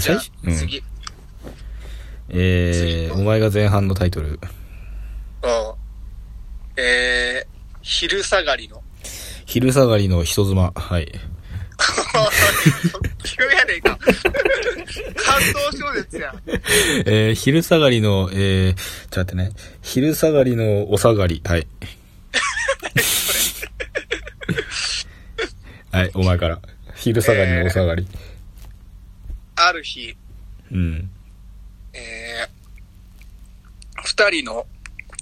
じ。次。えー、お前が前半のタイトル。うん。えー、昼下がりの。昼下がりの人妻。はい。急やねんか。感動小説や。えー、昼下がりの、えー、ちょっと待ってね。昼下がりのお下がり。はい。はい、お前から。昼下がりのお下がり。ある日、うん。えー、二人の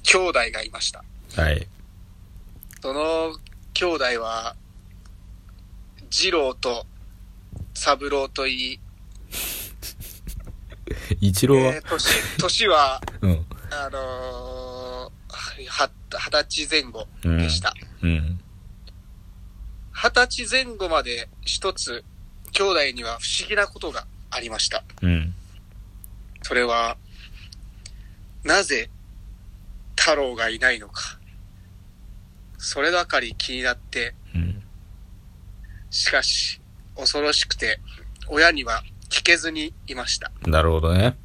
兄弟がいました。はい。その兄弟は、二郎と三郎といい、一郎は、えー年、年は、うん。あのーは、二十歳前後でした。うん。二十歳前後まで一つ、兄弟には不思議なことがありました。うん。それは、なぜ太郎がいないのか。そればかり気になって、うん。しかし、恐ろしくて、親には聞けずにいました。なるほどね。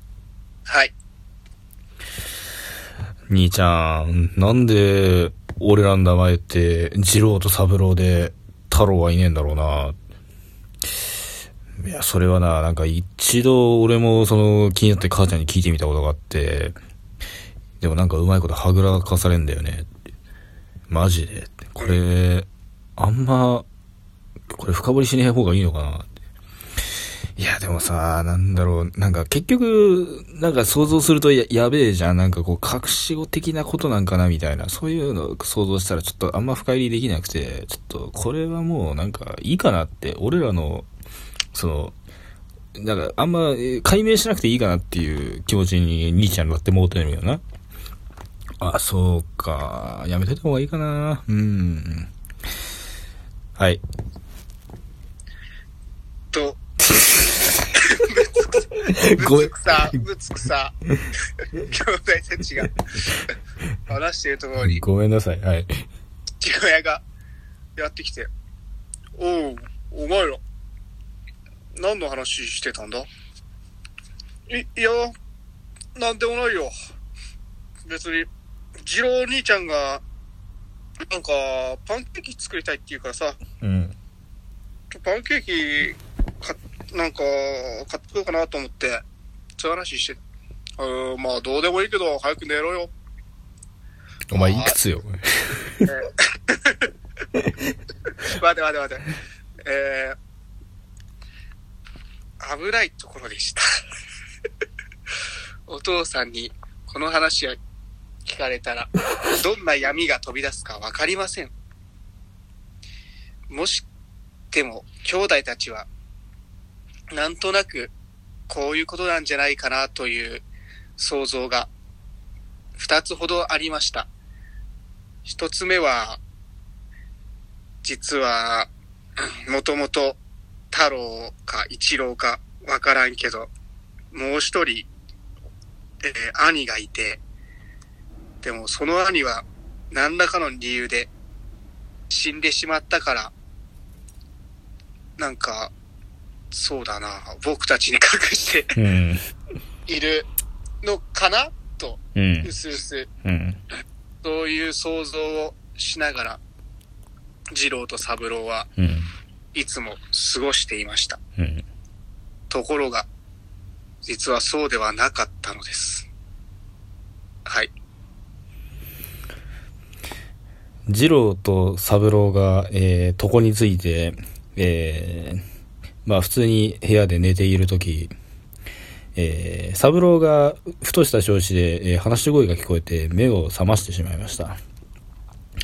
はい。兄ちゃん、なんで、俺らの名前って、二郎と三郎で、太郎はいねえんだろうな。いや、それはな、なんか一度俺もその気になって母ちゃんに聞いてみたことがあって、でもなんかうまいことはぐらかされんだよね。マジでこれ、あんま、これ深掘りしねえ方がいいのかな。いや、でもさ、なんだろう、なんか結局、なんか想像するとややべえじゃん。なんかこう、隠し子的なことなんかなみたいな。そういうのを想像したらちょっとあんま深入りできなくて、ちょっとこれはもうなんかいいかなって、俺らの、その、なんかあんまえー解明しなくていいかなっていう気持ちに兄ちゃんになってもうてるよな。あ、そうか。やめといた方がいいかな。うん。はい。と、ごめんぶつくさ、ぶつくさ、兄弟たちが話しているところに、ごめんなさい。はい。父親がやってきて、おう、お前ら、何の話してたんだ？い、いや、なんでもないよ。別に、次郎兄ちゃんが、なんか、パンケーキ作りたいって言うからさ、うん。パンケーキ、か、なんか、買ってこようかなと思って、そういう話して、うーん、まあ、どうでもいいけど、早く寝ろよ。お前いくつよ？待て待て待て。えー、危ないところでした。お父さんにこの話を聞かれたら、どんな闇が飛び出すかわかりません。もしても、兄弟たちは、なんとなく、こういうことなんじゃないかなという想像が、二つほどありました。一つ目は、実は、もともと太郎か一郎かわからんけど、もう一人、えー兄がいて、でもその兄は何らかの理由で死んでしまったから、なんか、そうだな、僕たちに隠してうん。いるのかな？と、うんう。すうすうん。そういう想像をしながら、二郎と三郎はうん。いつも過ごしていました。うん。ところが、実はそうではなかったのです。はい。二郎と三郎が、えー、床について、えー、まあ普通に部屋で寝ているとき、えー、三郎がふとした調子で、えー話し声が聞こえて目を覚ましてしまいました。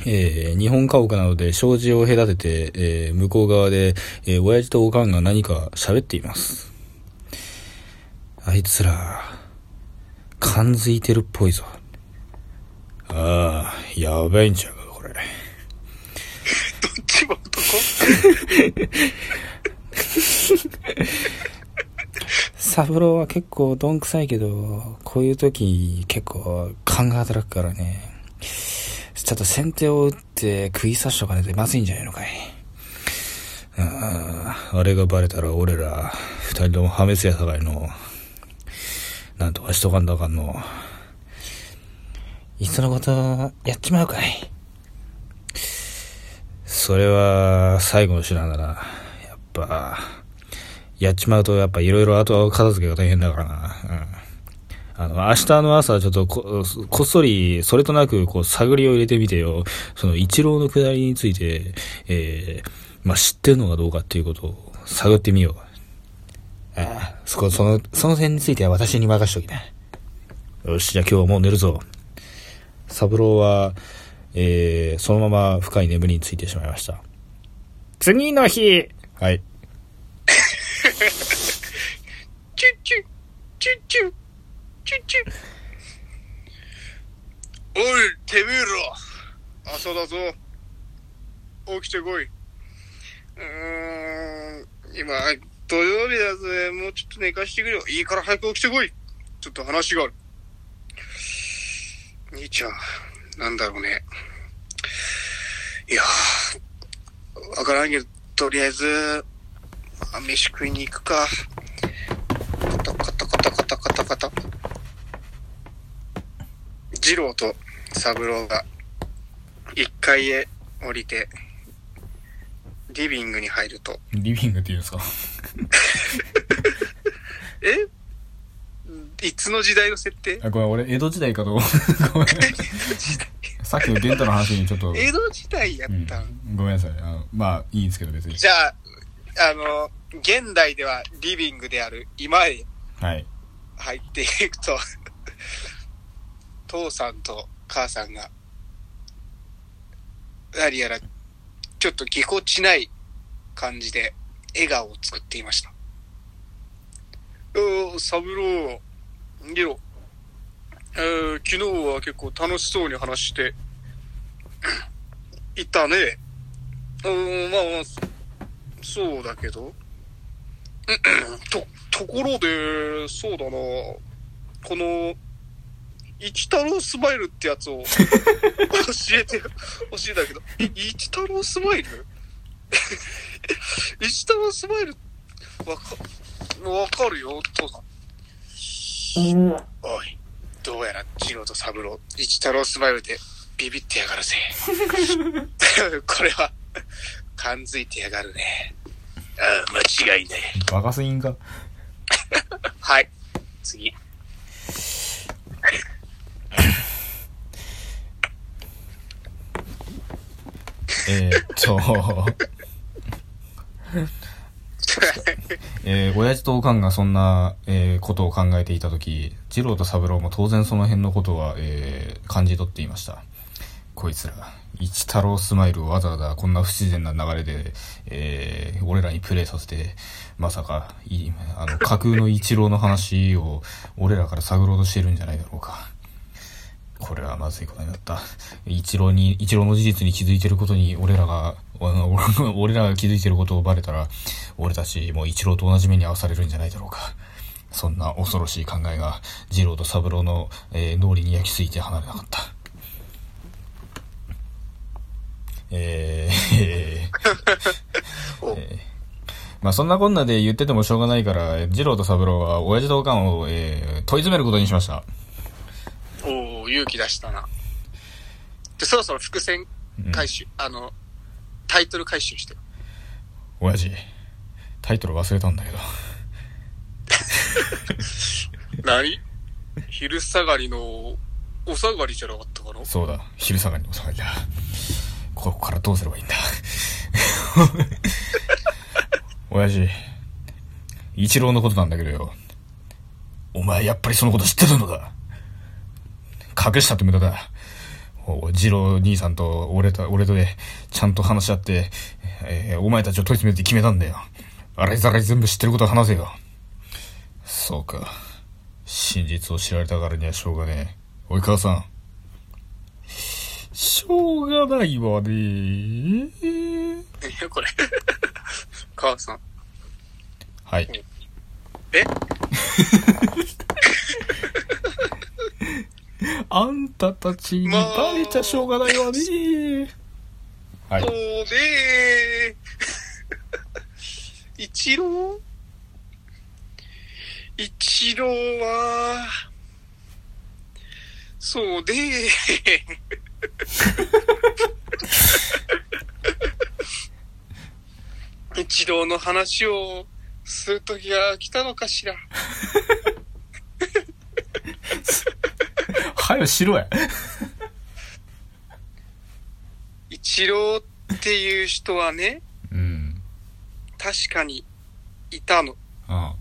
えー、日本家屋なので障子を隔てて、えー向こう側で、えー親父とおかんが何か喋っています。あいつら、感づいてるっぽいぞ。ああ、やばいんちゃうか、これ。どっちも男？サブローは結構どんくさいけど、こういう時結構勘が働くからね。ちょっと先手を打って食い刺しとかねてまずいんじゃないのかい。ああ、あれがバレたら俺ら、二人とも破滅やさかいの。なんとかしとかんとあかんの。いっそのこと、やっちまうかい。それは、最後の手段だな。やっぱ、やっちまうと、やっぱいろいろ後片付けが大変だからな。うん。あの、明日の朝、ちょっとこ、こっそり、それとなく、こう、探りを入れてみてよ。その、一郎の下りについて、えー、まあ、知ってるのかどうかっていうことを探ってみよう。ああ、そこ、その、その点については私に任しときな。よし、じゃあ今日はもう寝るぞ。三郎は、えー、そのまま深い眠りについてしまいました。次の日はい。チュッチュッ、チュッチュッ、チュッチュッ。おい、てめえら。朝だぞ。起きてこい。うーん、今、土曜日だぜ。もうちょっと寝かしてくれよ。いいから早く起きてこい。ちょっと話がある。兄ちゃん、なんだろうね。いや、わからんけど、とりあえず、あ飯食いに行くか。カタカタカタカタカタカタ。二郎と三郎が一階へ降りて、リビングに入ると。リビングって言うんですか？え？いつの時代の設定？あ、ごめん、俺、江戸時代かと思う。ごめん。さっきのデンタの話にちょっと、江戸時代やったん、うん、ごめんなさい。あの、まあ、いいんですけど、別に。じゃあ、あの、現代ではリビングである今へはい。入っていくと、父さんと母さんが、何やら、ちょっとぎこちない感じで笑顔を作っていました。おー、サブロー、ゲロ、えー、昨日は結構楽しそうに話して、いたね。うん、まあまあ、そそうだけど、と、ところで、そうだな、この、一太郎スマイルってやつを 教えてほしいんだけど、一太郎スマイル？一太郎スマイル、わか、わかるよ、父さん。おい、どうやら次郎と三郎、一太郎スマイルでビビってやがるぜ。これは、感づいてやがるね。ああ、間違いねえ。バカすぎんか？はい。次。えーっと、えー、親父とおかんがそんな、えーことを考えていたとき、二郎と三郎も当然その辺のことは、えー感じ取っていました。こいつら、一太郎スマイルをわざわざこんな不自然な流れで、えー俺らにプレイさせて、まさか、いあの、架空の一郎の話を、俺らから探ろうとしてるんじゃないだろうか。これはまずいことになった。一郎に、一郎の事実に気づいてることに、俺らが、お 俺俺らが気づいてることをバレたら、俺たちも一郎と同じ目に遭わされるんじゃないだろうか。そんな恐ろしい考えが、二郎と三郎の、えー脳裏に焼き付いて離れなかった。えー、えーおえーまあそんなこんなで言っててもしょうがないから、二郎と三郎は親父とおかんを、えー問い詰めることにしました。勇気出したな。で、そろそろ伏線うん回収、あの、タイトル回収して。親父、タイトル忘れたんだけど。何？昼下がりの、お下がりじゃなかったかな？そうだ、昼下がりのお下がりだ。ここからどうすればいいんだ？親父、一郎のことなんだけどよ。お前やっぱりそのこと知ってたのか？隠したって無駄だ。お二郎兄さんと俺と、俺とで、ちゃんと話し合って、えーお前たちを問い詰めて決めたんだよ。あれざらい全部知ってること話せよ。そうか。真実を知られたからにはしょうがねえ。おい母さん。しょうがないわねえこれ。母さん。はい。え？あんたたちにバレちゃしょうがないわねはいそう。ねー。一郎？一郎は、そうで、一郎の話をする時が来たのかしら。はよしろや。一郎っていう人はね、うん。確かにいたの。あ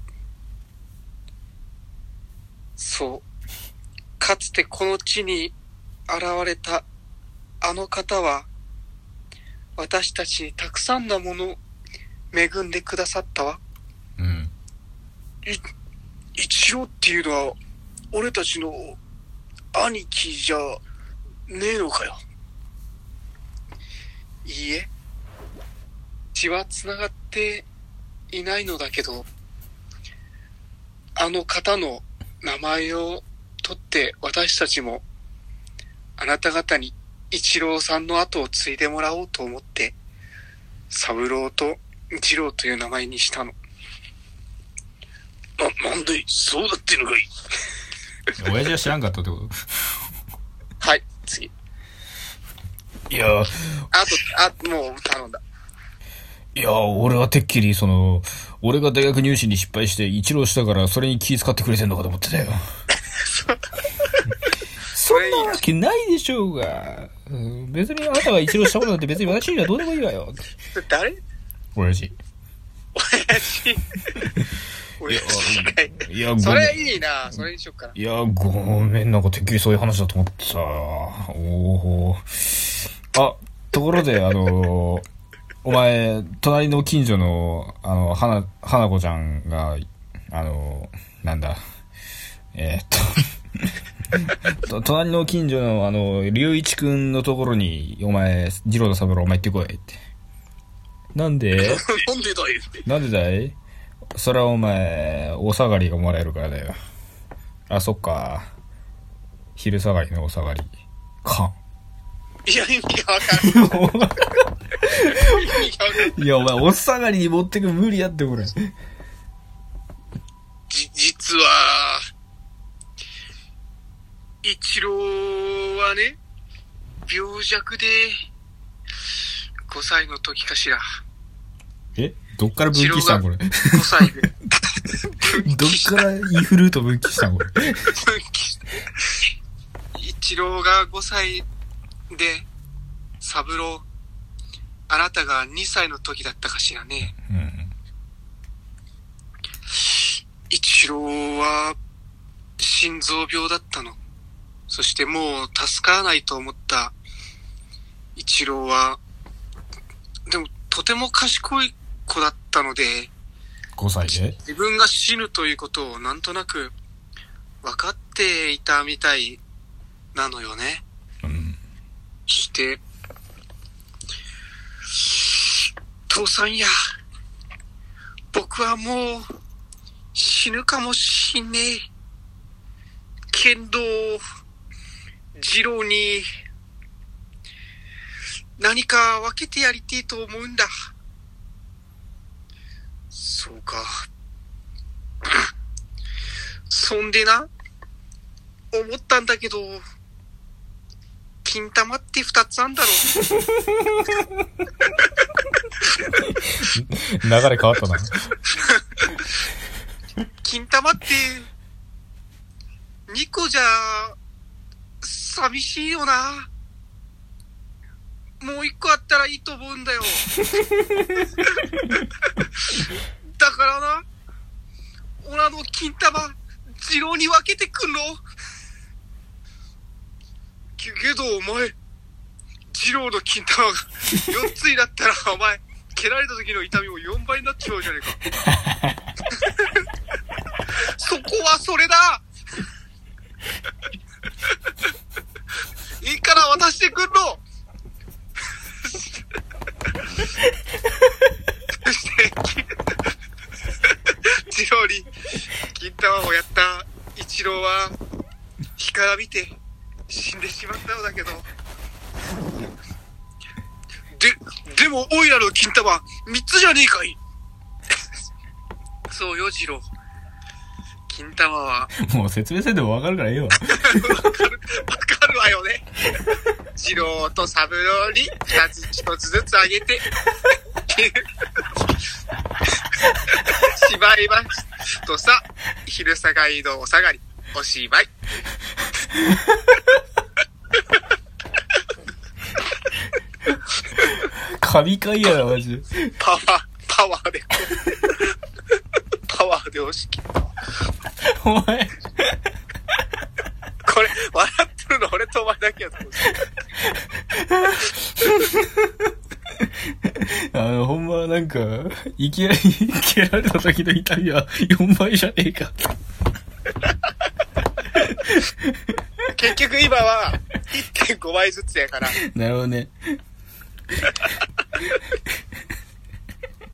そう。かつてこの地に現れたあの方は、私たちにたくさんなものを恵んでくださったわ。うん。一郎っていうのは、俺たちの兄貴じゃねえのかよ。いいえ。血は繋がっていないのだけど、あの方の名前を取って私たちも、あなた方に一郎さんの後を継いでもらおうと思って、三郎と一郎という名前にしたの。な、なんで、そうだってのかい 親父は知らんかったってこ はい、次。といや、あと、あ、もう頼んだ。いや、俺はてっきり、その、俺が大学入試に失敗して一浪したから、それに気遣ってくれてんのかと思ってたよ。そんなわけないでしょうが。うん別にあなたが一浪したことなんて別に私にはどうでもいいわよ。誰？親父。親父。い。いや、ごそめん。れいいな。それにしよっかな。いや、ごめん、なんかてっきりそういう話だと思ってさ。おお。あ、ところで、あの、お前、隣の近所の、あの、花、花子ちゃんが、あの、なんだ、えーっと、と隣の近所の、あの、龍一くんのところに、お前、二郎と三郎お前行ってこいって。なんで？なんでだよ。なんでだい？それはお前、お下がりがもらえるからだよ。あ、そっか。昼下がりのお下がり。か。いや、意味がわからん。意味がわからん。いや、お前、お下がりに持ってく無理やって、これ。じ、実は、一郎はね、病弱で、5歳の時かしら。えどっから分岐したんこれ？5歳で。どっからインフルート分岐したんこれ？分岐した一郎が5歳で、三郎、あなたが2歳の時だったかしらね。うん。一郎は、心臓病だったの。そしてもう助からないと思った一郎は、でもとても賢い子だったので、5歳で？自分が死ぬということをなんとなく分かっていたみたいなのよね。うん。そして、父さんや、僕はもう死ぬかもしんねえ。けど、次郎に何か分けてやりてえと思うんだ。そうか。そんでな、思ったんだけど、金玉って二つあんだろ。流れ変わったな。金玉って、2個じゃ、寂しいよな。もう1個あったらいいと思うんだよ。だからな、オラの金玉、二郎に分けてくんの？けけどお前、二郎の金玉が 4つになったらお前、蹴られた時の痛みも4倍になっちまうじゃねえか。そこはそれだいいから渡してくんのそして、ジローに金玉をやった一郎は、干から見て死んでしまったのだけど。で、でも、オイラの金玉、三つじゃねえかい そうよ、ジロー。金玉は、もう説明せんでもわかるからええわ。わかる、わかるわよね。二郎と三郎に二つ、一つずつあげて、しまいますとさ、昼下がりのお下がり、おしまい。神回やな、マジで。パワー、パワーでパワーで押し切った。お前、これ、笑ってるの俺とお前だけやと思う。あの、ほんまなんか、いきなり蹴られた時の痛みは4倍じゃねえか。結局今は 1.5倍ずつやから、なるほどね。